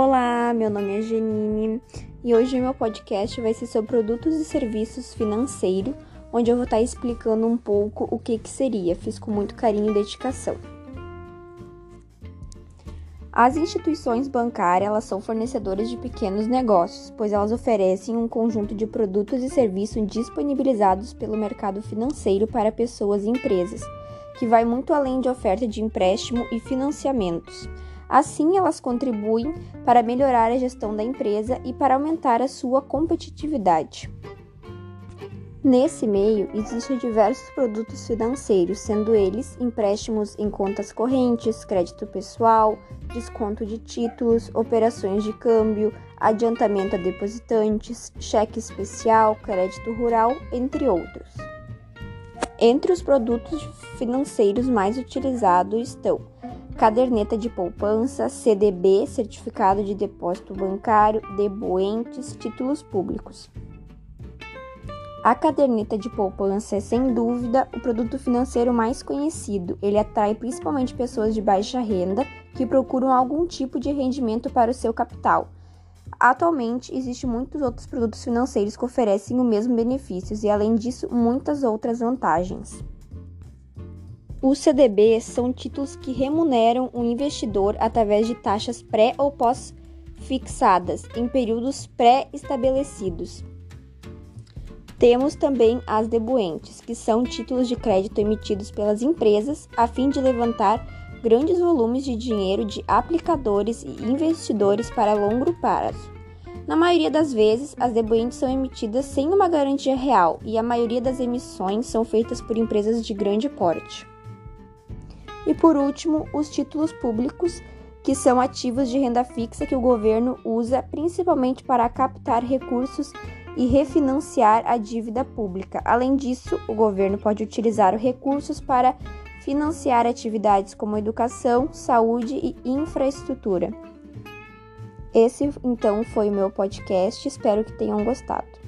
Olá, meu nome é Janine e hoje o meu podcast vai ser sobre produtos e serviços financeiros, onde eu vou estar explicando um pouco o que que seria. Fiz com muito carinho e dedicação. As instituições bancárias elas são fornecedoras de pequenos negócios, pois elas oferecem um conjunto de produtos e serviços disponibilizados pelo mercado financeiro para pessoas e empresas, que vai muito além de oferta de empréstimo e financiamentos. Assim, elas contribuem para melhorar a gestão da empresa e para aumentar a sua competitividade. Nesse meio, existem diversos produtos financeiros, sendo eles empréstimos em contas correntes, crédito pessoal, desconto de títulos, operações de câmbio, adiantamento a depositantes, cheque especial, crédito rural, entre outros. Entre os produtos financeiros mais utilizados estão caderneta de poupança, CDB, certificado de depósito bancário, debuentes, títulos públicos. A caderneta de poupança é sem dúvida o produto financeiro mais conhecido. Ele atrai principalmente pessoas de baixa renda que procuram algum tipo de rendimento para o seu capital. Atualmente, existem muitos outros produtos financeiros que oferecem o mesmo benefícios e, além disso, muitas outras vantagens. Os CDBs são títulos que remuneram o investidor através de taxas pré ou pós-fixadas em períodos pré-estabelecidos. Temos também as debuentes, que são títulos de crédito emitidos pelas empresas a fim de levantar grandes volumes de dinheiro de aplicadores e investidores para longo prazo. Na maioria das vezes, as debuentes são emitidas sem uma garantia real e a maioria das emissões são feitas por empresas de grande porte. E por último, os títulos públicos, que são ativos de renda fixa que o governo usa principalmente para captar recursos e refinanciar a dívida pública. Além disso, o governo pode utilizar recursos para financiar atividades como educação, saúde e infraestrutura. Esse então foi o meu podcast, espero que tenham gostado.